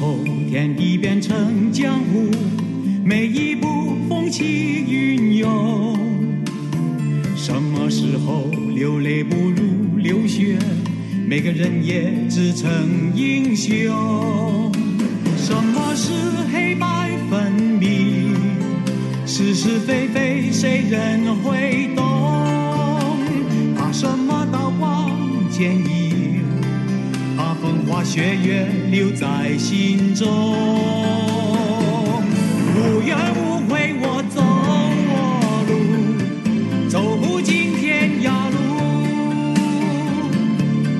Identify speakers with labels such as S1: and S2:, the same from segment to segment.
S1: 后天地变成江湖，每一步风起云涌，什么时候流泪不如流血，每个人也自称英雄，什么是黑白分明，是是非非谁人会懂。血缘留在心中，无怨无悔。我走我路，走不尽天涯路，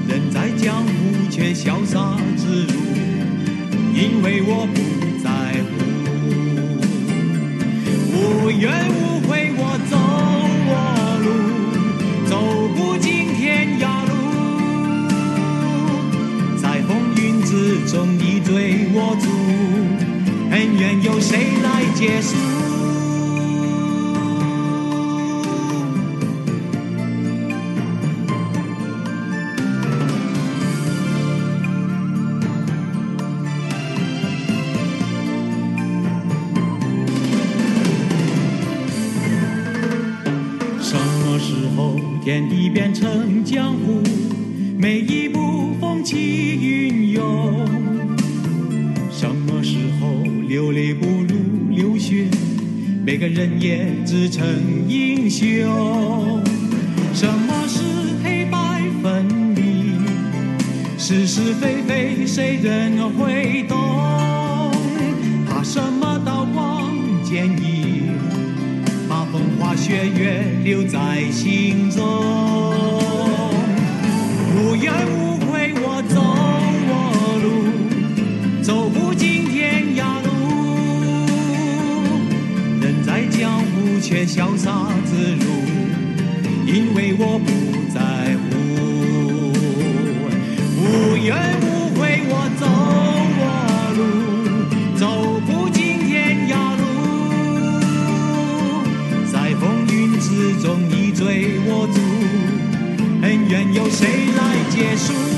S1: 人在江湖却潇洒。天地变成江湖每一步风起云涌。什么时候流泪不如流血每个人也自称英雄。什么是黑白分明是是非非谁人会懂？怕什么刀光剑影血月留在心中，无怨无悔我走我路，走不尽天涯路。人在江湖却潇洒自如，因为我不在乎。无怨。结束。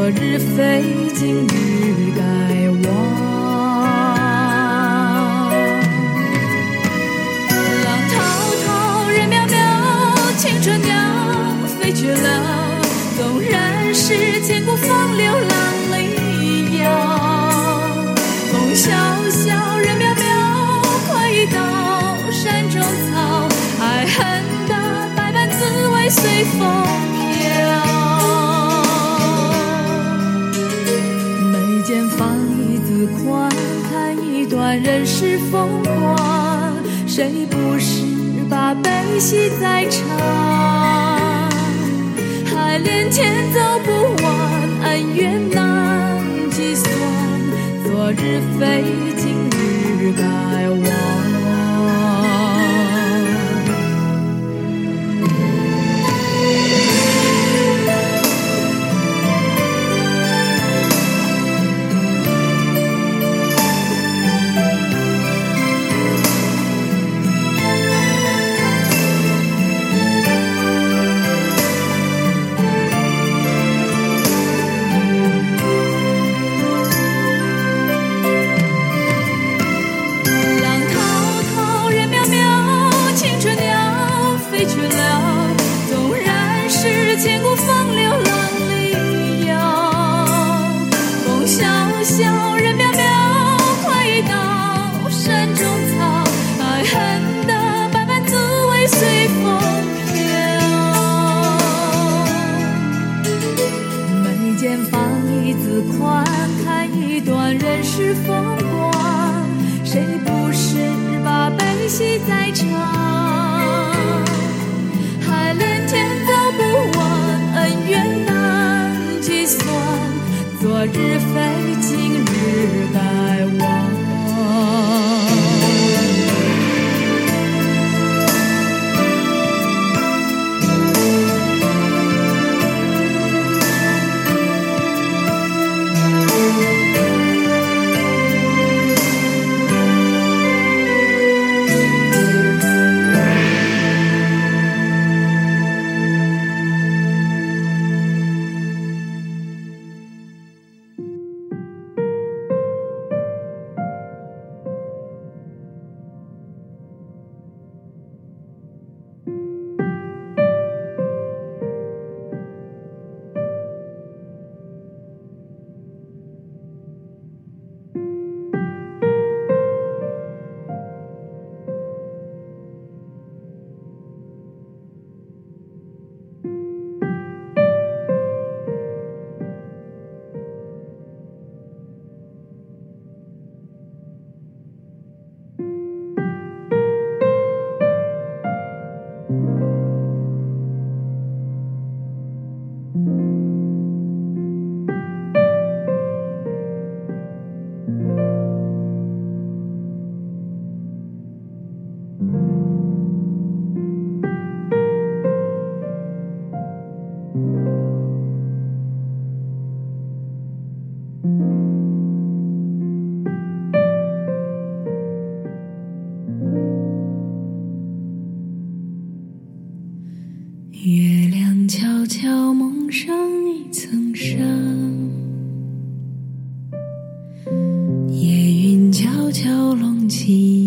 S2: 昨日非今日该忘。浪滔滔，人渺渺，青春鸟飞去了。纵然是千古风流浪里摇。风萧萧，人渺渺，快意刀山中草。爱恨的百般滋味随风。看人世风光，谁不是把悲喜在尝？上一层纱。夜云悄悄隆起。